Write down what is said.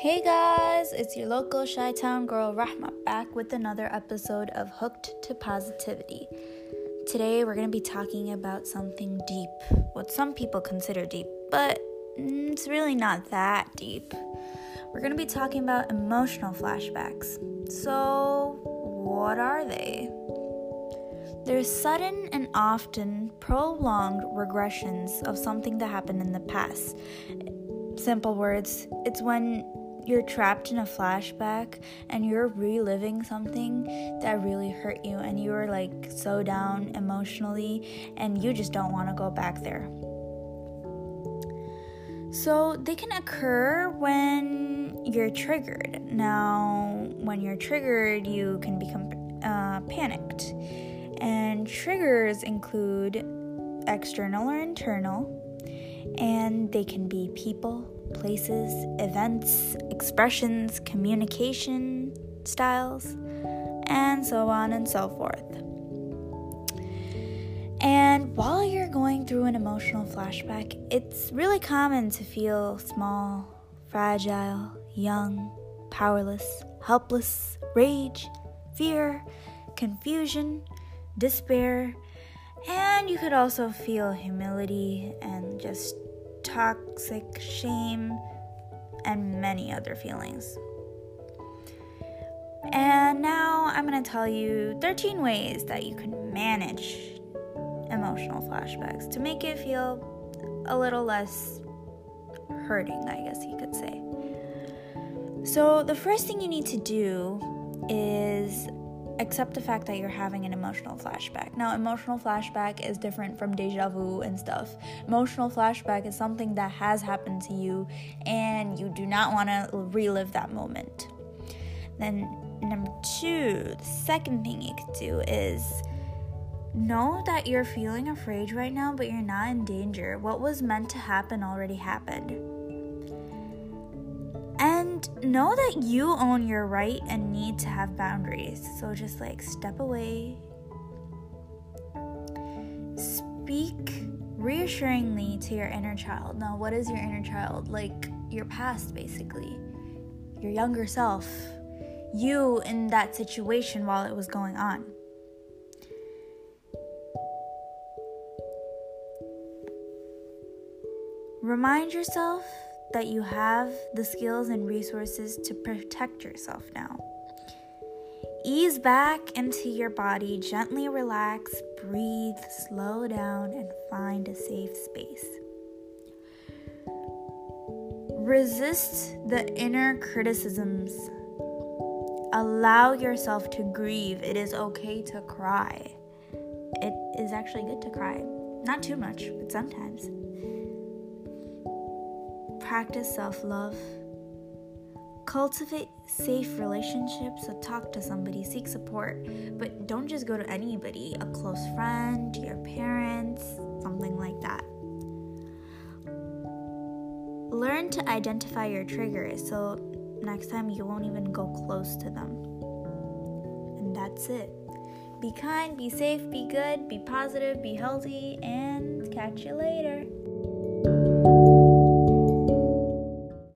Hey guys, it's your local Chi Town girl Rahma back with another episode of Hooked to Positivity. Today we're going to be talking about something deep, what some people consider deep, but mm, it's really not that deep. We're going to be talking about emotional flashbacks. So, what are they? They're sudden and often prolonged regressions of something that happened in the past. Simple words, it's when you're trapped in a flashback and you're reliving something that really hurt you and you are like so down emotionally and you just don't want to go back there. So they can occur when you're triggered. Now, when you're triggered, you can become uh, panicked. And triggers include external or internal, and they can be people, places, events, expressions, communication styles, and so on and so forth. And while you're going through an emotional flashback, it's really common to feel small, fragile, young, powerless, helpless, rage, fear, confusion, despair, and you could also feel humility and just toxic shame, and many other feelings. And now I'm going to tell you 13 ways that you can manage emotional flashbacks to make it feel a little less hurting, I guess you could say. So, the first thing you need to do is accept the fact that you're having an emotional flashback. Now, emotional flashback is different from deja vu and stuff. Emotional flashback is something that has happened to you and you do not want to relive that moment. Then, number two, the second thing you could do is know that you're feeling afraid right now, but you're not in danger. What was meant to happen already happened. And know that you own your right and need to have boundaries. So just like step away. Speak reassuringly to your inner child. Now, what is your inner child? Like your past, basically. Your younger self. You in that situation while it was going on. Remind yourself that you have the skills and resources to protect yourself now. Ease back into your body, gently relax, breathe, slow down, and find a safe space. Resist the inner criticisms. Allow yourself to grieve. It is okay to cry. It is actually good to cry. Not too much, but sometimes practice self love. Cultivate safe relationships, so talk to somebody, seek support, but don't just go to anybody, a close friend, your parents, something like that. Learn to identify your triggers so next time you won't even go close to them. And that's it. Be kind, be safe, be good, be positive, be healthy, and catch you later.